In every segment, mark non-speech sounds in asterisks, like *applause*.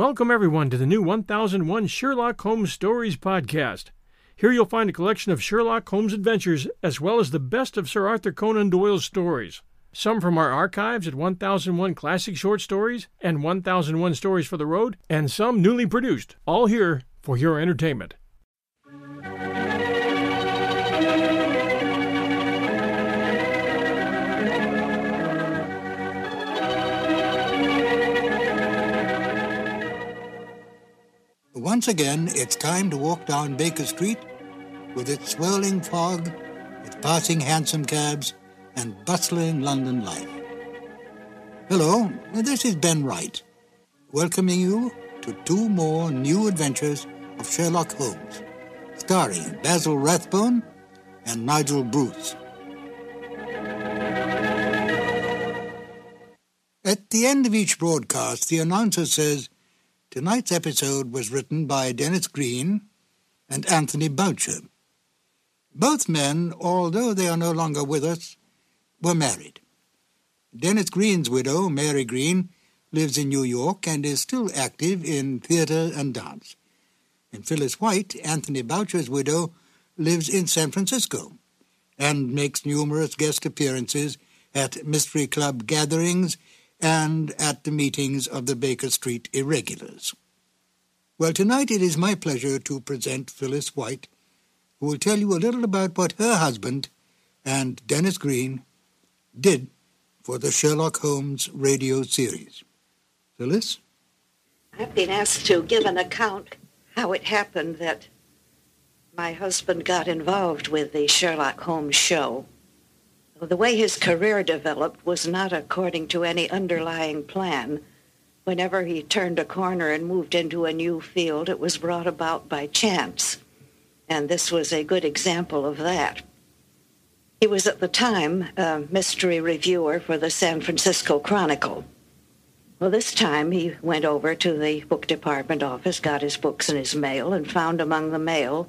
Welcome, everyone, to the new 1001 Sherlock Holmes Stories podcast. Here you'll find a collection of Sherlock Holmes adventures as well as the best of Sir Arthur Conan Doyle's stories. Some from our archives at 1001 Classic Short Stories and 1001 Stories for the Road, and some newly produced, all here for your entertainment. Once again, it's time to walk down Baker Street with its swirling fog, its passing hansom cabs, and bustling London life. Hello, this is Ben Wright, welcoming you to two more new adventures of Sherlock Holmes, starring Basil Rathbone and Nigel Bruce. At the end of each broadcast, the announcer says, Tonight's episode was written by Denis Green and Anthony Boucher. Both men, although they are no longer with us, were married. Denis Green's widow, Mary Green, lives in New York and is still active in theater and dance. And Phyllis White, Anthony Boucher's widow, lives in San Francisco and makes numerous guest appearances at Mystery Club gatherings and at the meetings of the Baker Street Irregulars. Well, tonight it is my pleasure to present Phyllis White, who will tell you a little about what her husband and Denis Green did for the Sherlock Holmes radio series. Phyllis? I've been asked to give an account how it happened that my husband got involved with the Sherlock Holmes show. The way his career developed was not according to any underlying plan. Whenever he turned a corner and moved into a new field, it was brought about by chance. And this was a good example of that. He was at the time a mystery reviewer for the San Francisco Chronicle. Well, this time he went over to the book department office, got his books in his mail, and found among the mail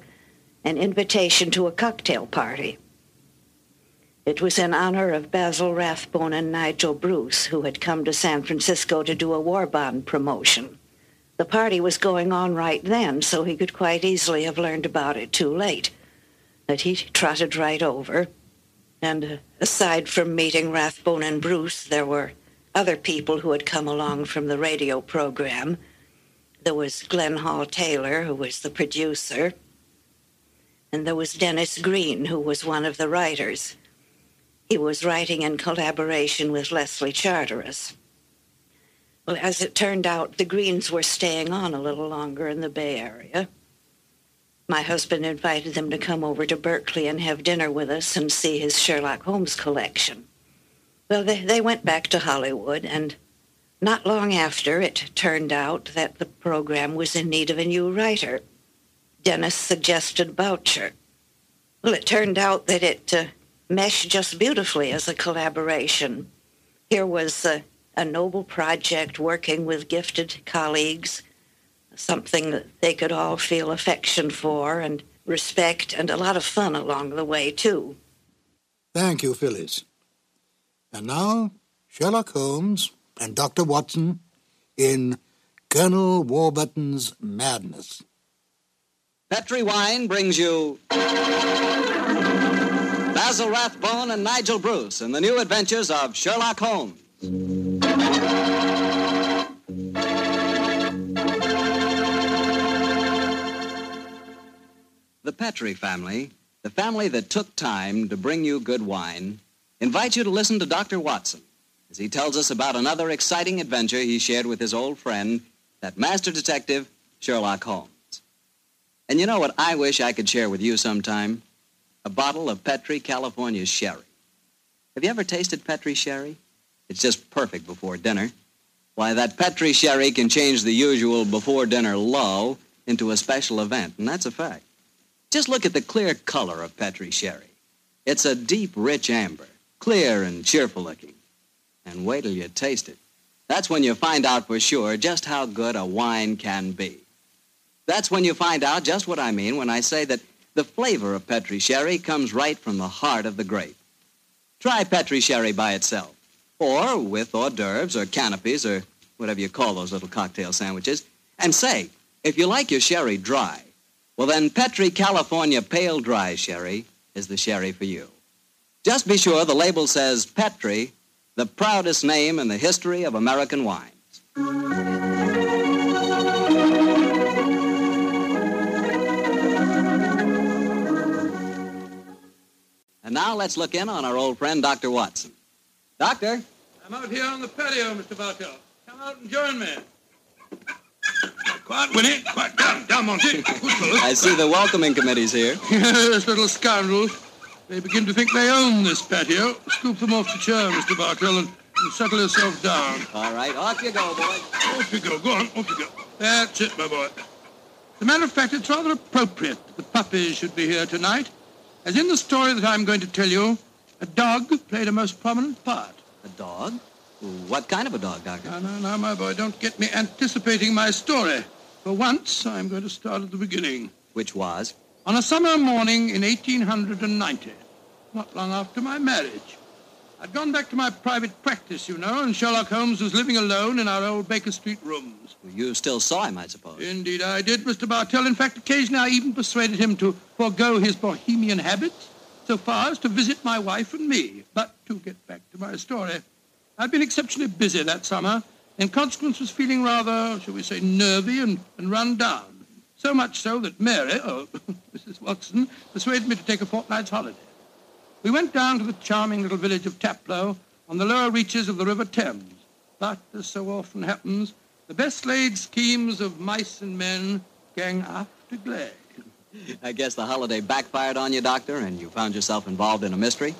an invitation to a cocktail party. It was in honor of Basil Rathbone and Nigel Bruce, who had come to San Francisco to do a war bond promotion. The party was going on right then, so he could quite easily have learned about it too late. But he trotted right over. And uh, aside from meeting Rathbone and Bruce, there were other people who had come along from the radio program. There was Glenhall Taylor, who was the producer, and there was Denis Green, who was one of the writers. He was writing in collaboration with Leslie Charteris. Well, as it turned out, the Greens were staying on a little longer in the Bay Area. My husband invited them to come over to Berkeley and have dinner with us and see his Sherlock Holmes collection. Well, they, they went back to Hollywood, and not long after, it turned out that the program was in need of a new writer. Denis suggested Boucher. Well, it turned out that it uh, mesh just beautifully as a collaboration. Here was a, a noble project working with gifted colleagues, something that they could all feel affection for and respect, and a lot of fun along the way, too. Thank you, Phyllis. And now, Sherlock Holmes and Dr. Watson in Colonel Warburton's Madness. Petri Wine brings you Basil Rathbone and Nigel Bruce in the new adventures of Sherlock Holmes. The Petri family, the family that took time to bring you good wine, invites you to listen to Dr. Watson as he tells us about another exciting adventure he shared with his old friend, that master detective, Sherlock Holmes. And you know what I wish I could share with you sometime? A bottle of Petri California sherry. Have you ever tasted Petri sherry? It's just perfect before dinner. Why, that Petri sherry can change the usual before dinner lull into a special event, and that's a fact. Just look at the clear color of Petri sherry. It's a deep, rich amber, clear and cheerful looking. And wait till you taste it. That's when you find out for sure just how good a wine can be. That's when you find out just what I mean when I say that the flavor of Petri sherry comes right from the heart of the grape. Try Petri sherry by itself, or with hors d'oeuvres or canopies or whatever you call those little cocktail sandwiches, and say, if you like your sherry dry, well then Petri California Pale Dry Sherry is the sherry for you. Just be sure the label says Petri, the proudest name in the history of American wines. And now let's look in on our old friend, Dr. Watson. Doctor? I'm out here on the patio, Mr. Bartell. Come out and join me. Quiet, Winnie. Quiet. Down, down, Monty. I see the welcoming committee's here. *laughs* Yes, little scoundrels. They begin to think they own this patio. Scoop them off the chair, Mr. Bartell, and, and settle yourself down. All right, off you go, boy. Off you go. Go on, off you go. That's it, my boy. As a matter of fact, it's rather appropriate that the puppies should be here tonight, as in the story that I'm going to tell you, a dog played a most prominent part. A dog? What kind of a dog, Doctor? Now, now, now, my boy, don't get me anticipating my story. For once, I'm going to start at the beginning. Which was? On a summer morning in 1890, not long after my marriage, I'd gone back to my private practice, you know, and Sherlock Holmes was living alone in our old Baker Street rooms. You still saw him, I suppose. Indeed, I did, Mr. Bartell. In fact, occasionally I even persuaded him to forego his bohemian habits so far as to visit my wife and me. But to get back to my story, I'd been exceptionally busy that summer. In consequence, was feeling rather, shall we say, nervy and, and run down. So much so that Mary, oh, *laughs* Mrs. Watson, persuaded me to take a fortnight's holiday. We went down to the charming little village of Taplow on the lower reaches of the River Thames. But, as so often happens, the best laid schemes of mice and men gang after glade. I guess the holiday backfired on you, Doctor, and you found yourself involved in a mystery?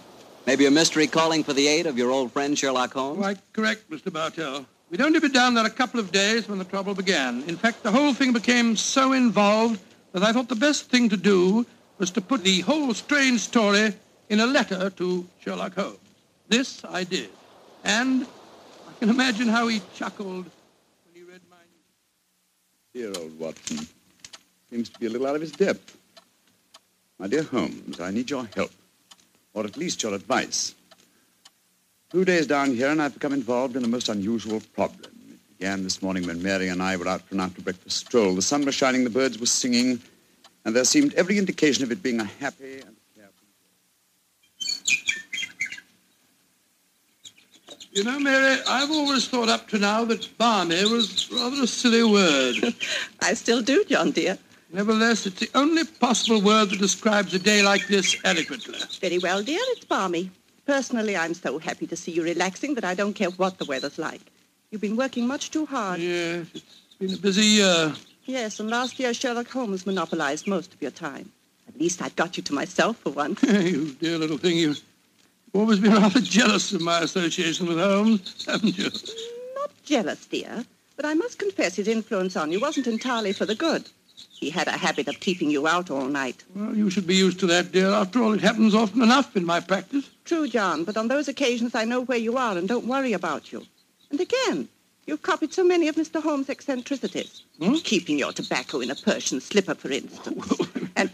Maybe a mystery calling for the aid of your old friend Sherlock Holmes? Quite correct, Mr. Bartell. We'd only been down there a couple of days when the trouble began. In fact, the whole thing became so involved that I thought the best thing to do was to put the whole strange story in a letter to Sherlock Holmes. This I did. And I can imagine how he chuckled when he read my Dear old Watson. Seems to be a little out of his depth. My dear Holmes, I need your help, or at least your advice. Two days down here, and I've become involved in a most unusual problem. It began this morning when Mary and I were out for an after-breakfast stroll. The sun was shining, the birds were singing, and there seemed every indication of it being a happy and You know, Mary, I've always thought up to now that balmy was rather a silly word. *laughs* I still do, John, dear. Nevertheless, it's the only possible word that describes a day like this adequately. Very well, dear, it's balmy. Personally, I'm so happy to see you relaxing that I don't care what the weather's like. You've been working much too hard. Yes, it's been a busy year. Yes, and last year Sherlock Holmes monopolized most of your time. At least I've got you to myself for once. *laughs* you dear little thing, you've always been rather jealous of my association with Holmes, haven't you? Not jealous, dear, but I must confess his influence on you wasn't entirely for the good. He had a habit of keeping you out all night. Well, you should be used to that, dear. After all, it happens often enough in my practice. True, John, but on those occasions I know where you are and don't worry about you. And again, you've copied so many of Mr. Holmes' eccentricities. Hmm? Keeping your tobacco in a Persian slipper, for instance. *laughs* and,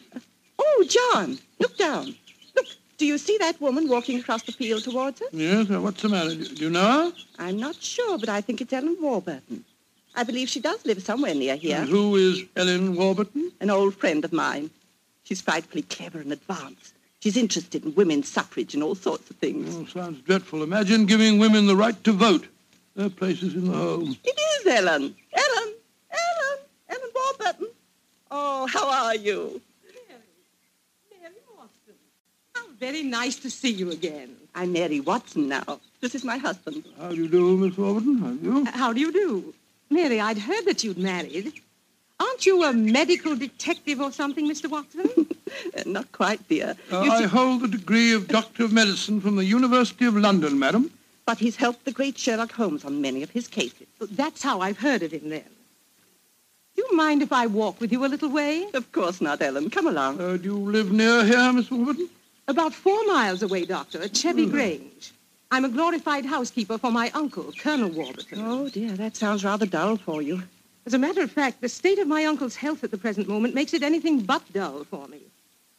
oh, John, look down. Do you see that woman walking across the field towards us? Yes, uh, what's the matter? Do do you know her? I'm not sure, but I think it's Ellen Warburton. I believe she does live somewhere near here. And who is Ellen Warburton? An old friend of mine. She's frightfully clever and advanced. She's interested in women's suffrage and all sorts of things. Oh, sounds dreadful. Imagine giving women the right to vote. Their place is in the home. It is Ellen. Ellen. Ellen. Ellen Warburton. Oh, how are you? Mary Watson. How very nice to see you again. I'm Mary Watson now. This is my husband. How do you do, Miss Warburton? How do you? How do you do? Mary, I'd heard that you'd married. Aren't you a medical detective or something, Mr. Watson? *laughs* Uh, not quite, dear. Uh, You I see- hold the degree of Doctor of Medicine from the University of London, madam. But he's helped the great Sherlock Holmes on many of his cases. That's how I've heard of him then. Do you mind if I walk with you a little way? Of course not, Ellen. Come along. Uh, do you live near here, Miss Warburton? About four miles away, Doctor, at Chevy hmm. Grange. I'm a glorified housekeeper for my uncle, Colonel Warburton. Oh, dear, that sounds rather dull for you. As a matter of fact, the state of my uncle's health at the present moment makes it anything but dull for me.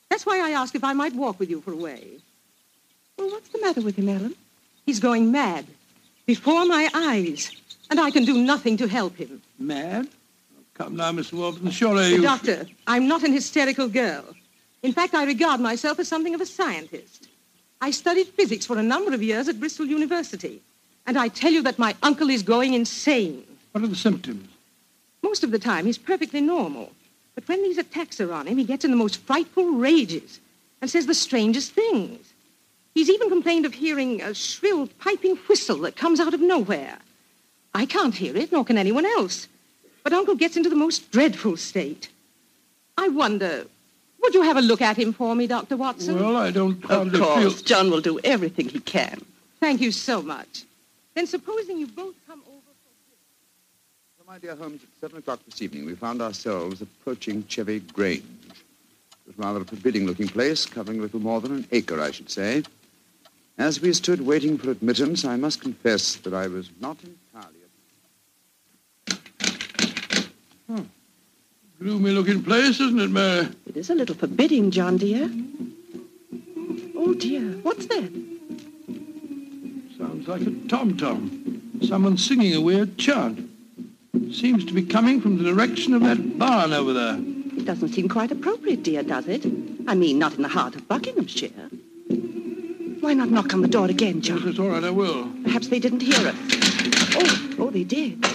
That's why I asked if I might walk with you for a way. Well, what's the matter with him, Ellen? He's going mad. Before my eyes. And I can do nothing to help him. Mad? Come now, Miss Warburton. Surely you... Doctor, I'm not an hysterical girl. In fact, I regard myself as something of a scientist. I studied physics for a number of years at Bristol University. And I tell you that my uncle is going insane. What are the symptoms? Most of the time, he's perfectly normal. But when these attacks are on him, he gets in the most frightful rages and says the strangest things. He's even complained of hearing a shrill piping whistle that comes out of nowhere. I can't hear it, nor can anyone else. But Uncle gets into the most dreadful state. I wonder, would you have a look at him for me, Dr. Watson? Well, I don't Of hardly course, feel... John will do everything he can. Thank you so much. Then supposing you both come over for... So, my dear Holmes, at seven o'clock this evening, we found ourselves approaching Chevy Grange. It was rather a forbidding-looking place, covering a little more than an acre, I should say. As we stood waiting for admittance, I must confess that I was not entirely... Hmm. Gloomy-looking place, isn't it, Mary? It is a little forbidding, John, dear. Oh, dear. What's that? Sounds like a tom-tom. Someone singing a weird chant. Seems to be coming from the direction of that barn over there. It doesn't seem quite appropriate, dear, does it? I mean, not in the heart of Buckinghamshire. Why not knock on the door again, Yes, John? it's all right, I will. Perhaps they didn't hear us. Oh, oh, they did.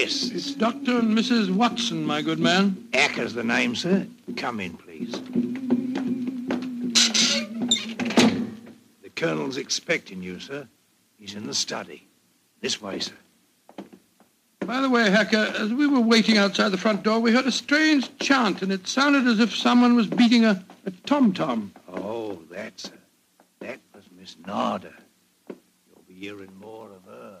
It's guests. It's Dr. and Mrs. Watson, my good man. Acker's the name, sir. Come in, please. The Colonel's expecting you, sir. He's in the study. This way, sir. By the way, Hacker, as we were waiting outside the front door, we heard a strange chant, and it sounded as if someone was beating a, a tom-tom. Oh, that's her. That was Miss Nada. You'll be hearing more of her.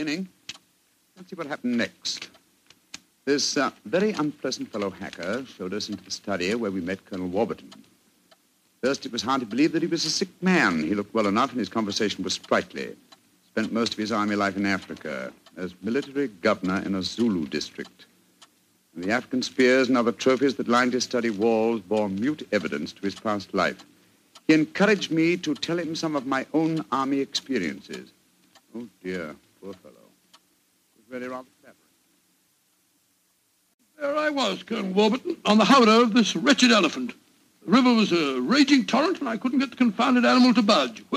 Beginning. Let's see what happened next. This uh, very unpleasant fellow hacker showed us into the study where we met Colonel Warburton. First, it was hard to believe that he was a sick man. He looked well enough, and his conversation was sprightly. Spent most of his army life in Africa as military governor in a Zulu district. And the African spears and other trophies that lined his study walls bore mute evidence to his past life. He encouraged me to tell him some of my own army experiences. Oh, dear. Poor fellow. It was really rather clever. There I was, Colonel Warburton, on the howdah of this wretched elephant. The river was a raging torrent, and I couldn't get the confounded animal to budge. *laughs*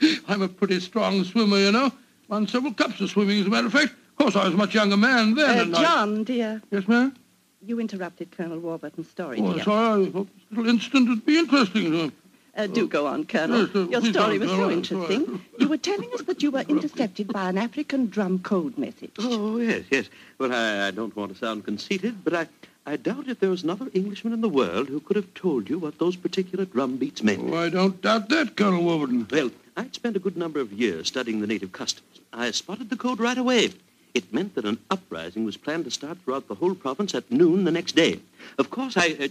Well, I'm a pretty strong swimmer, you know. Won several cups of swimming, as a matter of fact. Of course, I was a much younger man then. Uh, and I- John, dear, Yes, ma'am? you interrupted Colonel Warburton's story, Oh, dear. sorry. I thought this little incident would be interesting. Uh, do go on, Colonel. Your story was so interesting. You were telling us that you were intercepted by an African drum code message. Oh, yes, yes. Well, I, I don't want to sound conceited, but I, I doubt if there was another Englishman in the world who could have told you what those particular drum beats meant. Oh, I don't doubt that, Colonel Warburton. Well, I'd spent a good number of years studying the native customs. I spotted the code right away. It meant that an uprising was planned to start throughout the whole province at noon the next day. Of course, I... Uh,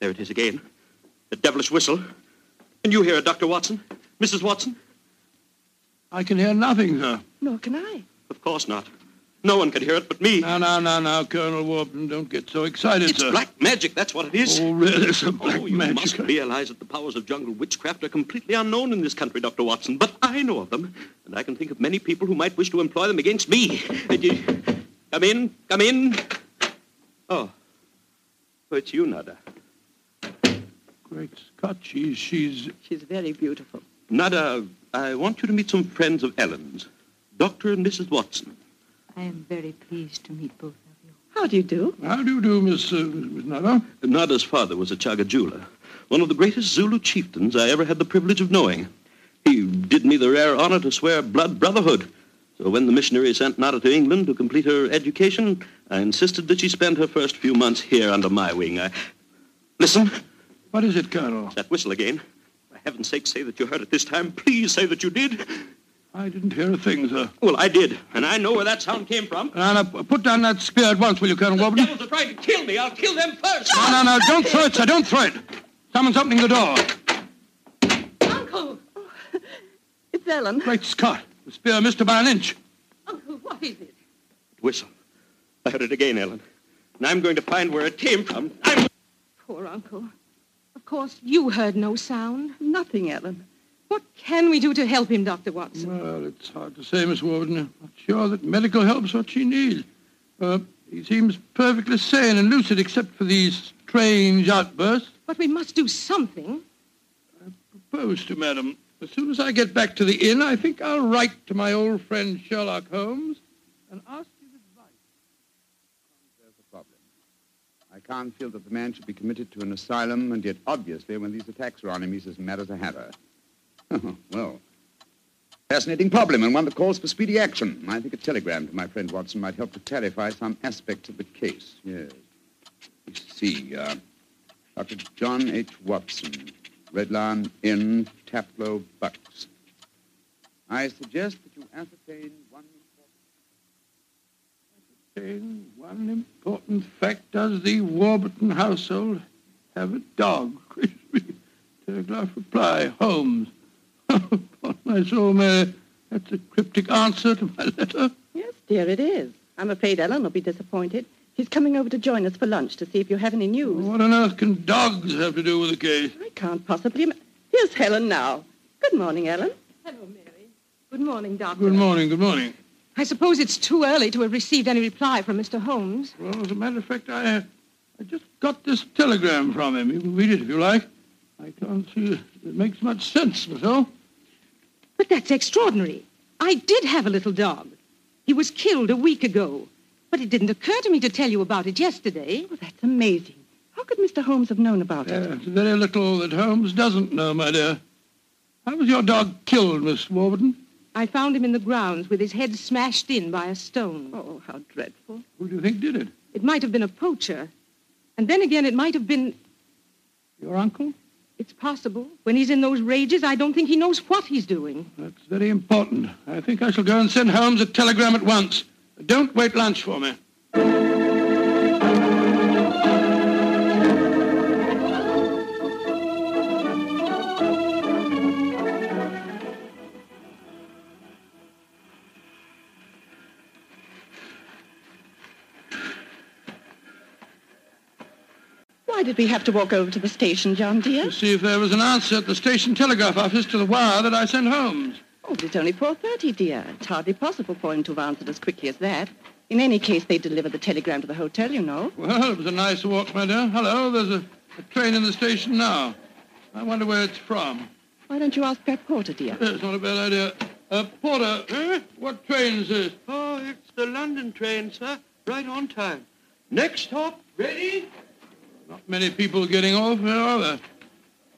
there it is again. The devilish whistle. Can you hear it, Dr. Watson? Mrs. Watson? I can hear nothing, sir. Nor can I. Of course not. No one can hear it but me. Now, now, now, now, Colonel Warburton, don't get so excited, It's sir. black magic, that's what it is. Oh, really, sir, black oh, you magic. must realize that the powers of jungle witchcraft are completely unknown in this country, Dr. Watson. But I know of them, and I can think of many people who might wish to employ them against me. Uh, you- Come in, come in. Oh, oh it's you, Nada. Great Scott, she's, she's... She's very beautiful. Nada, I want you to meet some friends of Ellen's, Dr. and Mrs. Watson. I am very pleased to meet both of you. How do you do? How do you do, Miss, uh, Miss Nada? Nada's father was a Chagajula, one of the greatest Zulu chieftains I ever had the privilege of knowing. He did me the rare honor to swear blood brotherhood. So when the missionary sent Nada to England to complete her education, I insisted that she spend her first few months here under my wing. I... Listen. What is it, Colonel? That whistle again. For heaven's sake, say that you heard it this time. Please say that you did. I didn't hear a thing, sir. Well, I did, and I know where that sound came from. Now, now, put down that spear at once, will you, Colonel Warburton? Devils are trying to kill me. I'll kill them first. No, no, no, don't throw it, sir, don't throw it. Someone's opening the door. Uncle! Oh, it's Ellen. Great Scott, the spear missed her by an inch. Uncle, what is it? Whistle. I heard it again, Ellen. And I'm going to find where it came from. I'm... Poor Uncle. Of course, you heard no sound. Nothing, Ellen. What can we do to help him, Dr. Watson? Well, it's hard to say, Miss Warburton. I'm not sure that medical help's what she needs. Uh, he seems perfectly sane and lucid except for these strange outbursts. But we must do something. I propose to, madam. As soon as I get back to the inn, I think I'll write to my old friend Sherlock Holmes and ask his advice. There's the problem. I can't feel that the man should be committed to an asylum, and yet obviously when these attacks are on him, he's as mad as a hatter. *laughs* well, fascinating problem and one that calls for speedy action. I think a telegram to my friend Watson might help to clarify some aspects of the case. Yes. Let's see. Uh, Dr. John H. Watson, Red Lion Inn, Taplow, Bucks. I suggest that you ascertain one Saying one important fact, does the Warburton household have a dog? Crispy. Telegraph reply, Holmes. *laughs* Upon my soul, Mary, that's a cryptic answer to my letter. Yes, dear, it is. I'm afraid Ellen will be disappointed. He's coming over to join us for lunch to see if you have any news. What on earth can dogs have to do with the case? I can't possibly... Here's Helen now. Good morning, Ellen. Hello, Mary. Good morning, Doctor. Good morning, good morning. I suppose it's too early to have received any reply from Mr. Holmes. Well, as a matter of fact, I, I just got this telegram from him. You can read it if you like. I can't see it makes much sense Miss myself. But that's extraordinary. I did have a little dog. He was killed a week ago. But it didn't occur to me to tell you about it yesterday. Oh, that's amazing. How could Mr. Holmes have known about it? Yes, very little that Holmes doesn't know, my dear. How was your dog killed, Miss Warburton? I found him in the grounds with his head smashed in by a stone. Oh, how dreadful. Who do you think did it? It might have been a poacher. And then again, it might have been... Your uncle? It's possible. When he's in those rages, I don't think he knows what he's doing. That's very important. I think I shall go and send Holmes a telegram at once. Don't wait lunch for me. Did we have to walk over to the station, John, dear? To see if there was an answer at the station telegraph office to the wire that I sent Holmes. Oh, but it's only 4.30, dear. It's hardly possible for him to have answered as quickly as that. In any case, they deliver the telegram to the hotel, you know. Well, it was a nice walk, my dear. Hello, there's a, a train in the station now. I wonder where it's from. Why don't you ask Pep Porter, dear? It's not a bad idea. Uh, Porter, eh? what train is this? Oh, it's the London train, sir. Right on time. Next stop, ready? Not many people getting off here, are there?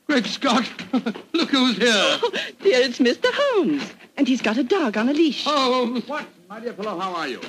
Great Scott! *laughs* Look who's here. Oh, dear, it's Mr. Holmes. And he's got a dog on a leash. Oh, Watson, my dear fellow, how are you?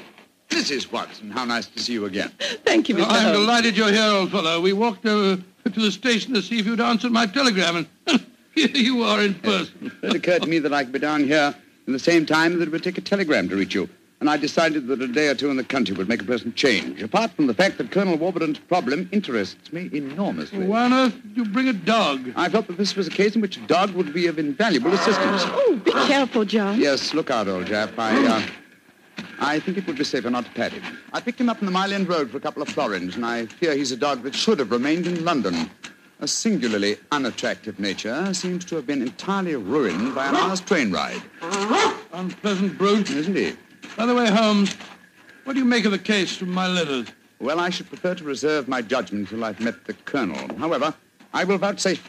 Mrs. Watson, how nice to see you again. Thank you, Mr. Holmes. I'm Holmes. delighted you're here, old fellow. We walked uh, to the station to see if you'd answered my telegram, and *laughs* here you are in person. It occurred to me that I could be down here in the same time that it would take a telegram to reach you. And I decided that a day or two in the country would make a pleasant change, apart from the fact that Colonel Warburton's problem interests me enormously. Why on earth did you bring a dog? I felt that this was a case in which a dog would be of invaluable assistance. Oh, be careful, John. Yes, look out, old chap. I, uh, I think it would be safer not to pat him. I picked him up on the Mile End Road for a couple of florins, and I fear he's a dog that should have remained in London. A singularly unattractive nature seems to have been entirely ruined by an hour's train ride. Unpleasant brute. Isn't he? By the way, Holmes, what do you make of the case from my letters? Well, I should prefer to reserve my judgment until I've met the Colonel. However, I will vouchsafe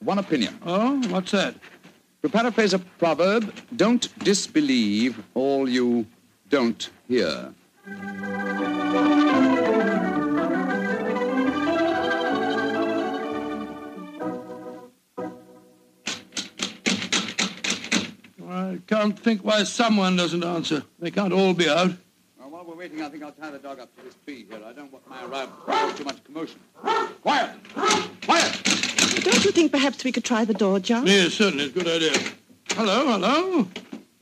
one opinion. Oh, what's that? To paraphrase a proverb, don't disbelieve all you don't hear. I can't think why someone doesn't answer. They can't all be out. Well, while we're waiting, I think I'll tie the dog up to this tree here. I don't want my arrival to cause too much commotion. Quiet! Quiet! Don't you think perhaps we could try the door, John? Yes, certainly. It's a good idea. Hello, hello.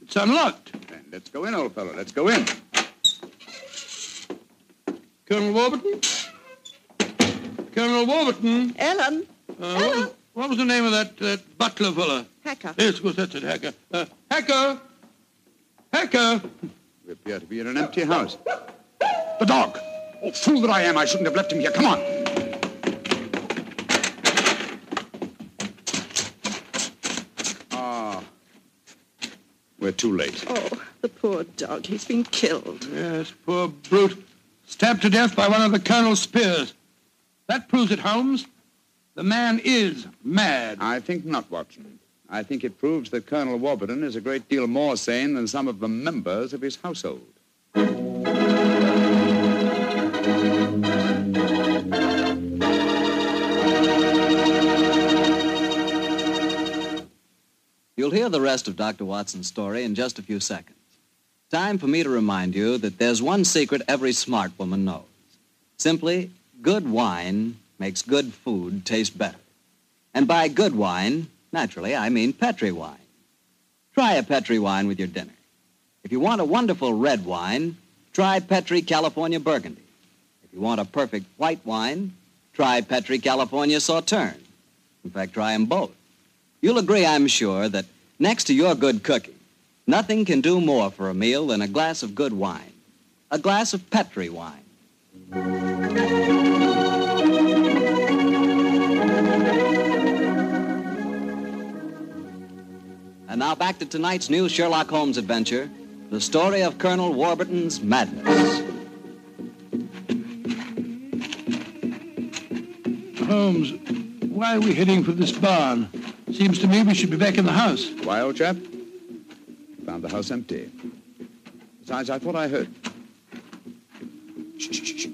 It's unlocked. Then let's go in, old fellow. Let's go in. Colonel Warburton? Colonel Warburton? Ellen? Uh, what, was, what was the name of that, that butler fella? Hacker. Yes, of course, that's it, Hacker. Uh, Hacker! Hacker! We appear to be in an empty house. The dog! Oh, fool that I am. I shouldn't have left him here. Come on. Ah. We're too late. Oh, the poor dog. He's been killed. Yes, poor brute. Stabbed to death by one of the Colonel's spears. That proves it, Holmes. The man is mad. I think not, Watson. I think it proves that Colonel Warburton is a great deal more sane than some of the members of his household. You'll hear the rest of Dr. Watson's story in just a few seconds. Time for me to remind you that there's one secret every smart woman knows. Simply, good wine makes good food taste better. And by good wine, naturally, I mean Petri wine. Try a Petri wine with your dinner. If you want a wonderful red wine, try Petri California Burgundy. If you want a perfect white wine, try Petri California Sauterne. In fact, try them both. You'll agree, I'm sure, that next to your good cooking, nothing can do more for a meal than a glass of good wine. A glass of Petri wine. And now back to tonight's new Sherlock Holmes adventure, the story of Colonel Warburton's madness. Holmes, why are we heading for this barn? Seems to me we should be back in the house. Why, old chap? Found the house empty. Besides, I thought I heard. Shh, shh, shh.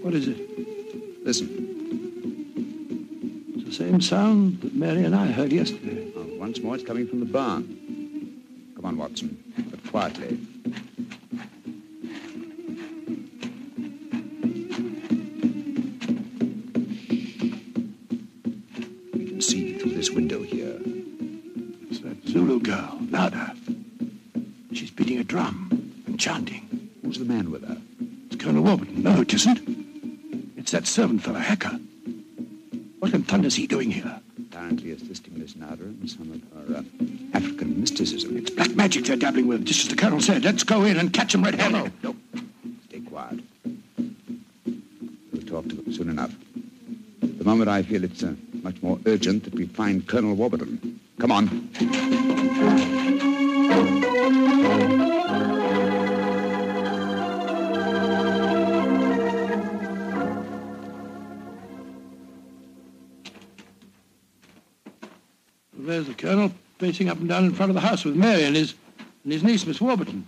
What is it? Listen. It's the same sound that Mary and I heard yesterday. Once more, it's coming from the barn. Come on, Watson, but quietly. We can see through this window here. It's that Zulu girl, Nada. She's beating a drum and chanting. Who's the man with her? It's Colonel Warburton. No, it isn't. It's that servant fellow, Hacker. What in thunder's he doing here? Apparently assisting Miss Nada in some of her uh, African mysticism. It's black magic they're dabbling with, just as the Colonel said. Let's go in and catch them red-handed. No, Stay quiet. We'll talk to them soon enough. At the moment, I feel it's uh, much more urgent that we find Colonel Warburton. Come on. Pacing up and down in front of the house with Mary and his, and his niece, Miss Warburton.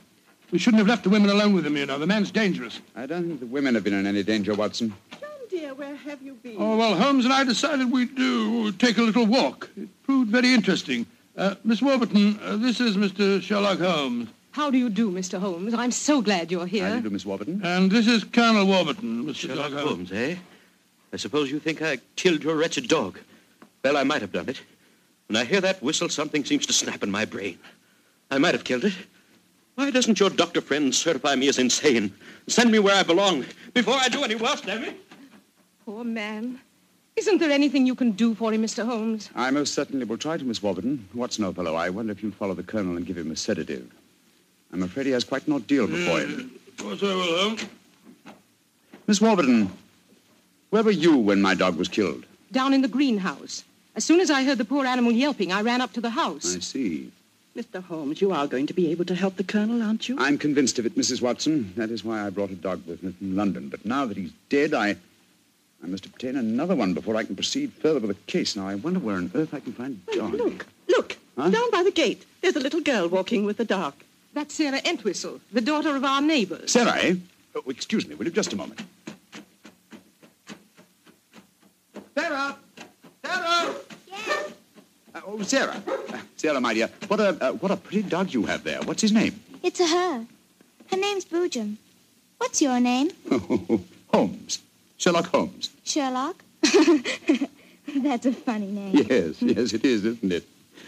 We shouldn't have left the women alone with him, you know. The man's dangerous. I don't think the women have been in any danger, Watson. John, dear, where have you been? Oh, well, Holmes and I decided we'd do, take a little walk. It proved very interesting. Uh, Miss Warburton, uh, this is Mr. Sherlock Holmes. How do you do, Mr. Holmes? I'm so glad you're here. How do you do, Miss Warburton? And this is Colonel Warburton, Mr. Sherlock Sherlock Holmes, eh? I suppose you think I killed your wretched dog. Well, I might have done it. When I hear that whistle, something seems to snap in my brain. I might have killed it. Why doesn't your doctor friend certify me as insane? Send me where I belong before I do any worse, damn it. Poor man. Isn't there anything you can do for him, Mr. Holmes? I most certainly will try to, Miss Warburton. Watson, old fellow, I wonder if you'd follow the Colonel and give him a sedative. I'm afraid he has quite an ordeal before him. Mm, of course I will, Holmes. Miss Warburton, where were you when my dog was killed? Down in the greenhouse. As soon as I heard the poor animal yelping, I ran up to the house. I see. Mr. Holmes, you are going to be able to help the Colonel, aren't you? I'm convinced of it, Mrs. Watson. That is why I brought a dog with me from London. But now that he's dead, I, I must obtain another one before I can proceed further with the case. Now, I wonder where on earth I can find a dog. Look, look, Huh? down by the gate. There's a little girl walking with the dog. That's Sarah Entwistle, the daughter of our neighbors. Sarah, eh? Oh, excuse me, will you? Just a moment. Sarah! Sarah! Oh, Sarah. Sarah, my dear, what a, uh, what a pretty dog you have there. What's his name? It's a her. Her name's Boojum. What's your name? *laughs* Holmes. Sherlock Holmes. Sherlock? *laughs* That's a funny name. Yes, yes, it is, isn't it?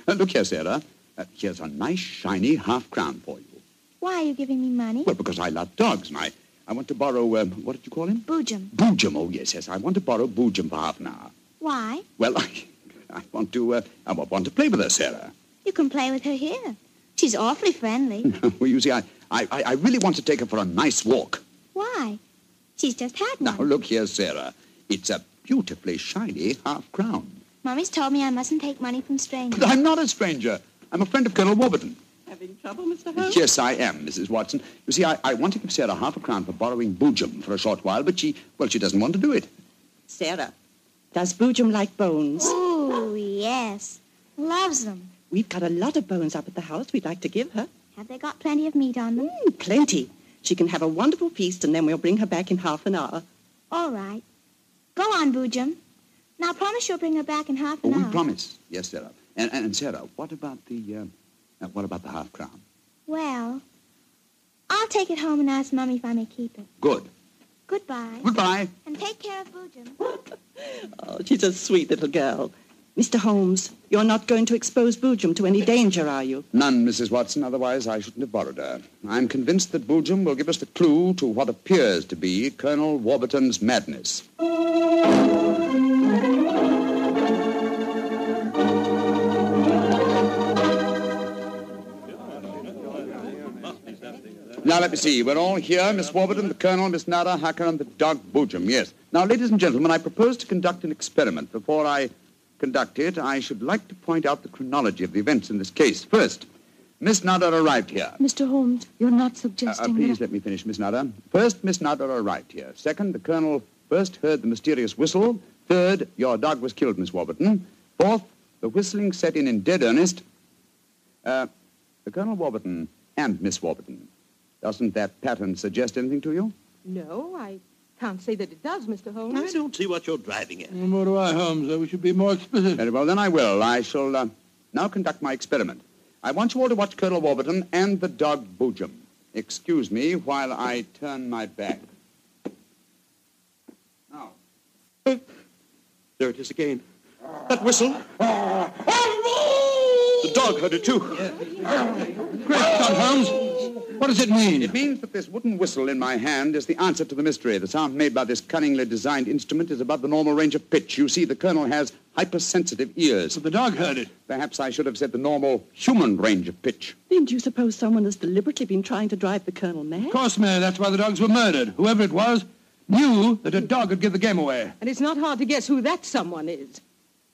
Uh, look here, Sarah. Uh, here's a nice, shiny half crown for you. Why are you giving me money? Well, because I love dogs, and I, I want to borrow, um, what did you call him? Boojum. Boojum. Oh, yes, yes. I want to borrow Boojum for half an hour. Why? Well, *laughs* I, I want to, uh, I want to play with her, Sarah. You can play with her here. She's awfully friendly. *laughs* well, you see, I, I, I I really want to take her for a nice walk. Why? She's just had one. Now, look here, Sarah. It's a beautifully shiny half crown. Mommy's told me I mustn't take money from strangers. But I'm not a stranger. I'm a friend of Colonel Warburton. Having trouble, Mr. Holmes? Yes, I am, Mrs. Watson. You see, I, I want to give Sarah half a crown for borrowing Boojum for a short while, but she, well, she doesn't want to do it. Sarah, does Boojum like bones? *gasps* Oh, yes. Loves them. We've got a lot of bones up at the house we'd like to give her. Have they got plenty of meat on them? Mm, plenty. She can have a wonderful feast, and then we'll bring her back in half an hour. All right. Go on, Boojum. Now promise you'll bring her back in half Oh, an we hour. promise. Yes, Sarah. And, and, and Sarah, what about the, uh, uh, what about the half crown? Well, I'll take it home and ask Mummy if I may keep it. Good. Goodbye. Goodbye. And take care of Boojum. *laughs* Oh, she's a sweet little girl. Mr. Holmes, you're not going to expose Boojum to any danger, are you? None, Mrs. Watson. Otherwise, I shouldn't have borrowed her. I'm convinced that Boojum will give us the clue to what appears to be Colonel Warburton's madness. Now, let me see. We're all here. Miss Warburton, the Colonel, Miss Nada, Hacker, and the dog Boojum. Yes. Now, ladies and gentlemen, I propose to conduct an experiment. Before I conduct it, I should like to point out the chronology of the events in this case. First, Miss Nutter arrived here. Mr. Holmes, you're not Uh, uh, suggesting please that... let me finish, Miss Nutter. First, Miss Nutter arrived here. Second, the Colonel first heard the mysterious whistle. Third, your dog was killed, Miss Warburton. Fourth, the whistling set in in dead earnest. Uh, the Colonel Warburton and Miss Warburton. Doesn't that pattern suggest anything to you? No, I can't say that it does, Mr. Holmes. I don't see what you're driving at. Nor do I, Holmes. Uh, we should be more explicit. Very well, then I will. I shall uh, now conduct my experiment. I want you all to watch Colonel Warburton and the dog Boojum. Excuse me while I turn my back. Now. There it is again. That whistle. The dog heard it too. Great Scott, Holmes. What does it mean? It means that this wooden whistle in my hand is the answer to the mystery. The sound made by this cunningly designed instrument is above the normal range of pitch. You see, the colonel has hypersensitive ears. But the dog heard it. Perhaps I should have said the normal human range of pitch. Then do you suppose someone has deliberately been trying to drive the Colonel mad? Of course, Mary, that's why the dogs were murdered. Whoever it was knew that a dog would give the game away. And it's not hard to guess who that someone is.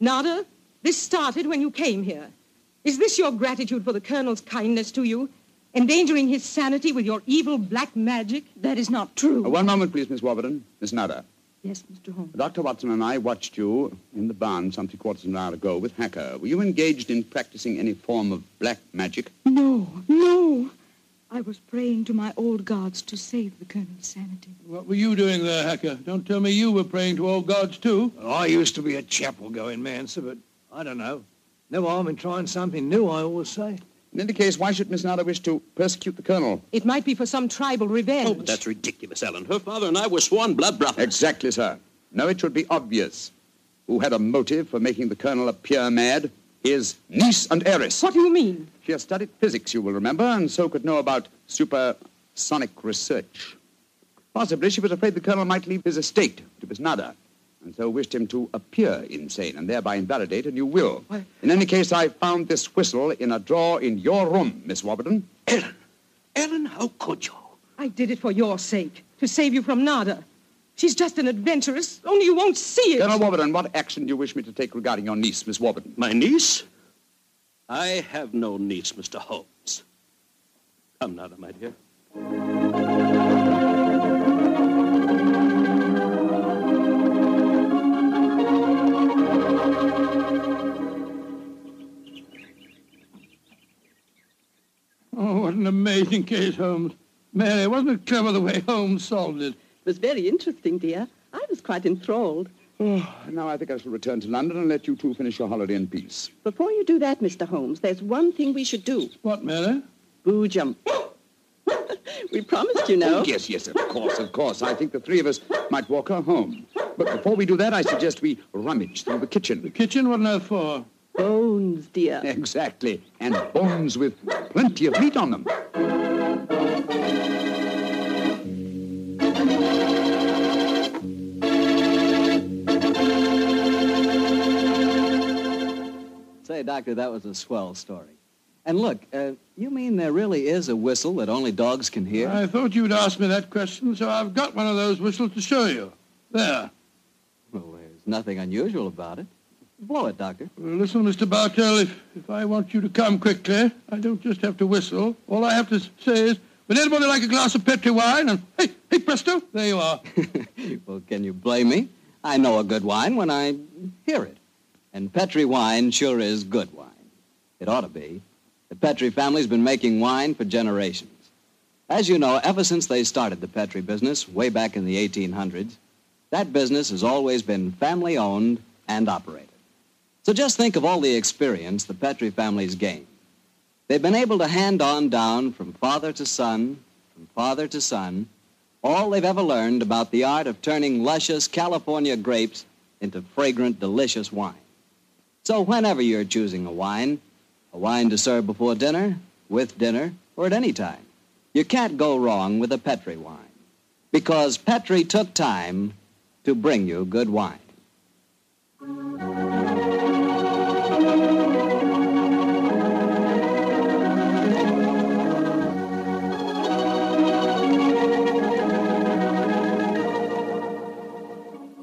Nada, this started when you came here. Is this your gratitude for the Colonel's kindness to you? Endangering his sanity with your evil black magic? That is not true. Uh, one moment, please, Miss Warburton. Miss Nutter. Yes, Mr. Holmes. Dr. Watson and I watched you in the barn some three quarters of an hour ago with Hacker. Were you engaged in practicing any form of black magic? No, no. I was praying to my old gods to save the Colonel's sanity. What were you doing there, Hacker? Don't tell me you were praying to old gods, too. Well, I used to be a chapel-going man, sir, but I don't know. No harm in trying something new, I always say. In any case, why should Miss Nada wish to persecute the Colonel? It might be for some tribal revenge. Oh, but that's ridiculous, Ellen. Her father and I were sworn blood brothers. Exactly, sir. No, it should be obvious. Who had a motive for making the Colonel appear mad? His niece and heiress. What do you mean? She has studied physics, you will remember, and so could know about supersonic research. Possibly she was afraid the Colonel might leave his estate to Miss Nada, and so wished him to appear insane and thereby invalidate a new will. What? In any case, I found this whistle in a drawer in your room, Miss Warburton. Ellen, Ellen, how could you? I did it for your sake, to save you from Nada. She's just an adventuress, only you won't see it. Colonel Warburton, what action do you wish me to take regarding your niece, Miss Warburton? My niece? I have no niece, Mr. Holmes. Come, Nada, my dear. Amazing case, Holmes. Mary, wasn't it clever the way Holmes solved it? It was very interesting, dear. I was quite enthralled. Oh, now I think I shall return to London and let you two finish your holiday in peace. Before you do that, Mr. Holmes, there's one thing we should do. What, Mary? Boo jump. *laughs* we promised, you know. Oh, yes, yes, of course, of course. I think the three of us might walk her home. But before we do that, I suggest we rummage through the kitchen. The kitchen? What on earth for? Bones, dear. Exactly. And bones with plenty of meat on them. Say, Doctor, that was a swell story. And look, uh, you mean there really is a whistle that only dogs can hear? I thought you'd ask me that question, so I've got one of those whistles to show you. There. Well, there's nothing unusual about it. Blow it, Doctor. Well, listen, Mr. Bartell, if, if I want you to come quickly, I don't just have to whistle. All I have to say is, would anybody like a glass of Petri wine? And hey, hey, presto, there you are. *laughs* well, can you blame me? I know a good wine when I hear it. And Petri wine sure is good wine. It ought to be. The Petri family's been making wine for generations. As you know, ever since they started the Petri business way back in the 1800s, that business has always been family owned and operated. So just think of all the experience the Petri family's gained. They've been able to hand on down from father to son, from father to son, all they've ever learned about the art of turning luscious California grapes into fragrant, delicious wine. So whenever you're choosing a wine, a wine to serve before dinner, with dinner, or at any time, you can't go wrong with a Petri wine. Because Petri took time to bring you good wine.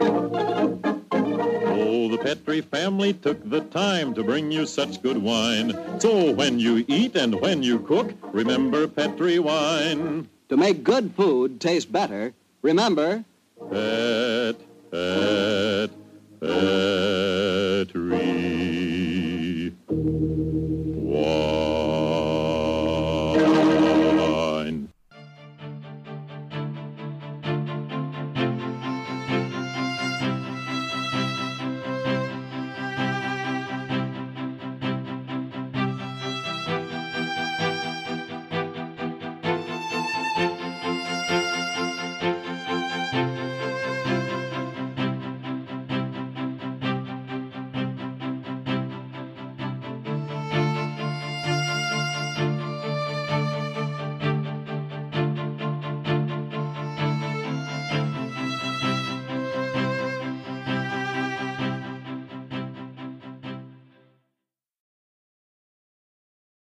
Oh, the Petri family took the time to bring you such good wine. So when you eat and when you cook, remember Petri wine. To make good food taste better, remember Pet, pet, Petri